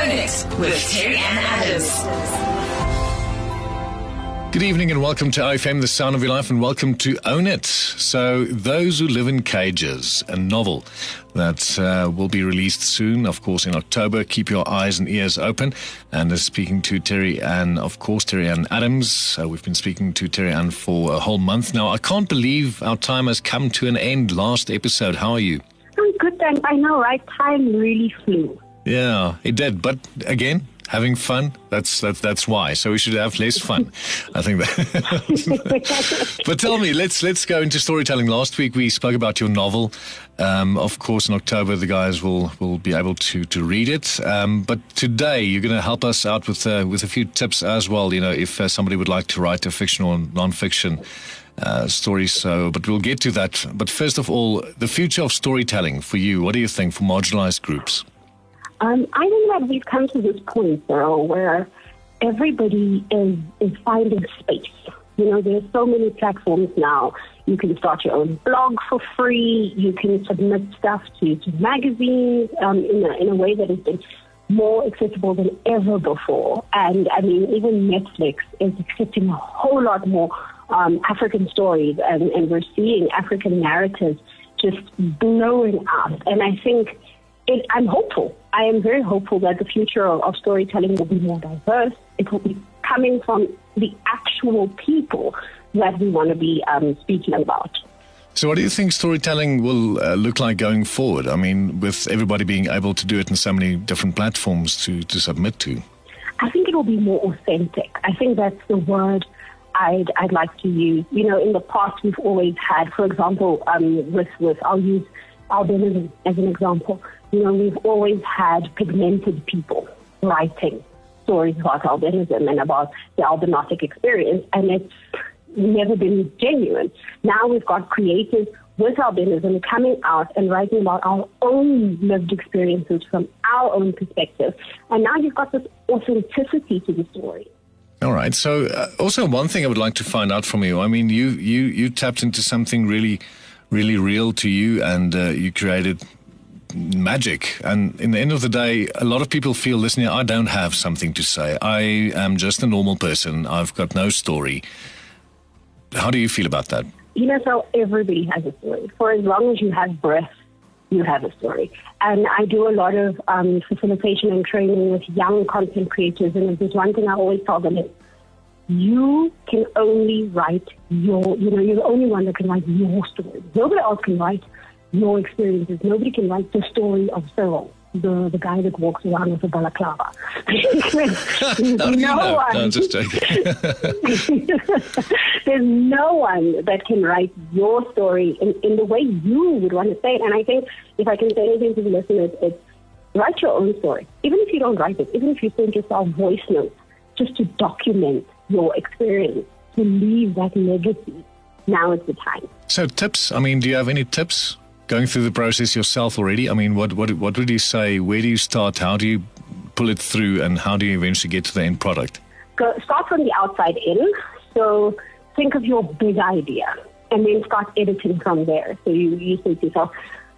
Own It with Terry Ann Adams. Good evening and welcome to OFM, The Sound of Your Life, and welcome to Own It. So, Those Who Live in Cages, a novel that uh, will be released soon, of course, in October. Keep your eyes and ears open. And uh, speaking to Terry Ann, of course, Terry Ann Adams. Uh, we've been speaking to Terry Ann for a whole month now. I can't believe our time has come to an end last episode. How are you? I'm good, thanks. I know, right? Time really flew. Yeah, it did. But again, having fun. That's that's that's why. So we should have less fun. I think that. but tell me, let's let's go into storytelling. Last week we spoke about your novel. Um, of course, in October the guys will will be able to to read it. Um, but today you're going to help us out with uh, with a few tips as well. You know, if uh, somebody would like to write a fictional or non-fiction. Uh, story. So, but we'll get to that. But first of all, the future of storytelling for you. What do you think for marginalized groups? Um, I think that we've come to this point, though, where everybody is, is finding space. You know, there's so many platforms now. You can start your own blog for free. You can submit stuff to, to magazines um, in, a, in a way that has been more accessible than ever before. And I mean, even Netflix is accepting a whole lot more um, African stories, and, and we're seeing African narratives just blowing up. And I think it, I'm hopeful. I am very hopeful that the future of, of storytelling will be more diverse. It will be coming from the actual people that we want to be um, speaking about. So, what do you think storytelling will uh, look like going forward? I mean, with everybody being able to do it in so many different platforms to, to submit to? I think it will be more authentic. I think that's the word I'd, I'd like to use. You know, in the past, we've always had, for example, um, with, with, I'll use albinism as an example you know, we've always had pigmented people writing stories about albinism and about the albinotic experience, and it's never been genuine. Now we've got creators with albinism coming out and writing about our own lived experiences from our own perspective. And now you've got this authenticity to the story. All right. So, uh, also one thing I would like to find out from you. I mean, you you you tapped into something really, really real to you, and uh, you created magic. And in the end of the day, a lot of people feel, listen, I don't have something to say. I am just a normal person. I've got no story. How do you feel about that? You know, so everybody has a story. For as long as you have breath, you have a story. And I do a lot of um, facilitation and training with young content creators. And there's one thing I always tell them you can only write your, you know, you're the only one that can write your story. Nobody else can write your experiences. Nobody can write the story of Cyril, the, the guy that walks around with a balaclava. no, no one. No, just There's no one that can write your story in, in the way you would want to say it. And I think if I can say anything to the listeners, it's write your own story. Even if you don't write it, even if you send yourself voice notes, just to document your experience, to leave that legacy. Now is the time. So, tips? I mean, do you have any tips going through the process yourself already? I mean, what what what would you say? Where do you start? How do you pull it through, and how do you eventually get to the end product? Go, start from the outside in. So think of your big idea, and then start editing from there. So you you say to yourself.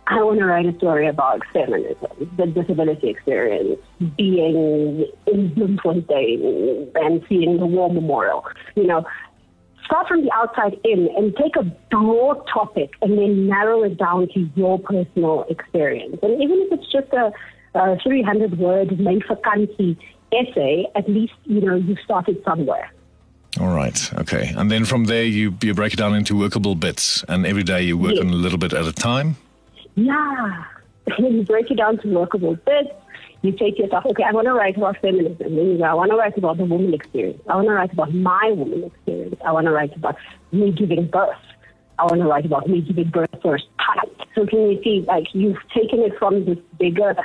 I want to write a story about feminism, the disability experience, being in Bloemfontein and seeing the war memorial. You know, start from the outside in and take a broad topic and then narrow it down to your personal experience. And even if it's just a, a 300 word main vakantie essay, at least, you know, you started somewhere. All right. Okay. And then from there, you, you break it down into workable bits, and every day you work yes. on a little bit at a time? Yeah. you break it down to workable bits you say to yourself, okay, I want to write about feminism. Then you go, I want to write about the woman experience. I want to write about my woman experience. I want to write about me giving birth. I want to write about me giving birth first. So can you see, like, you've taken it from this bigger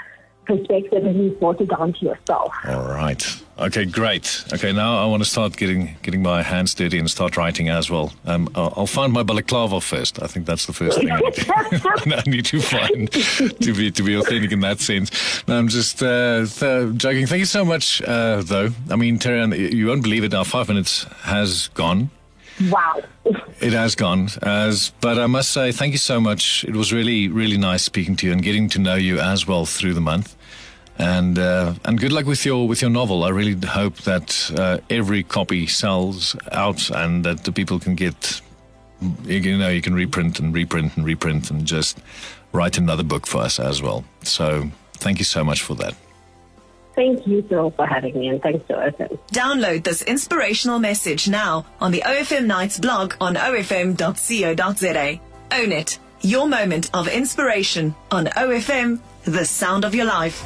perspective and you brought it down to yourself. All right. Okay, great. Okay, now I want to start getting getting my hands dirty and start writing as well. Um, I'll, I'll, find my balaclava first. I think that's the first thing I need, to, I need to find to be to be authentic in that sense. No, I'm just uh, th- joking. Thank you so much, uh, though. I mean, Terry, you won't believe it. Now five minutes has gone. Wow. it has gone. As, but I must say, thank you so much. It was really, really nice speaking to you and getting to know you as well through the month. And uh, and good luck with your with your novel. I really hope that uh, every copy sells out and that the people can get you know you can reprint and reprint and reprint and just write another book for us as well. So thank you so much for that. Thank you, Phil, for having me, and thanks to OFM. Download this inspirational message now on the OFM Nights blog on ofm.co.za. Own it. Your moment of inspiration on OFM, the sound of your life.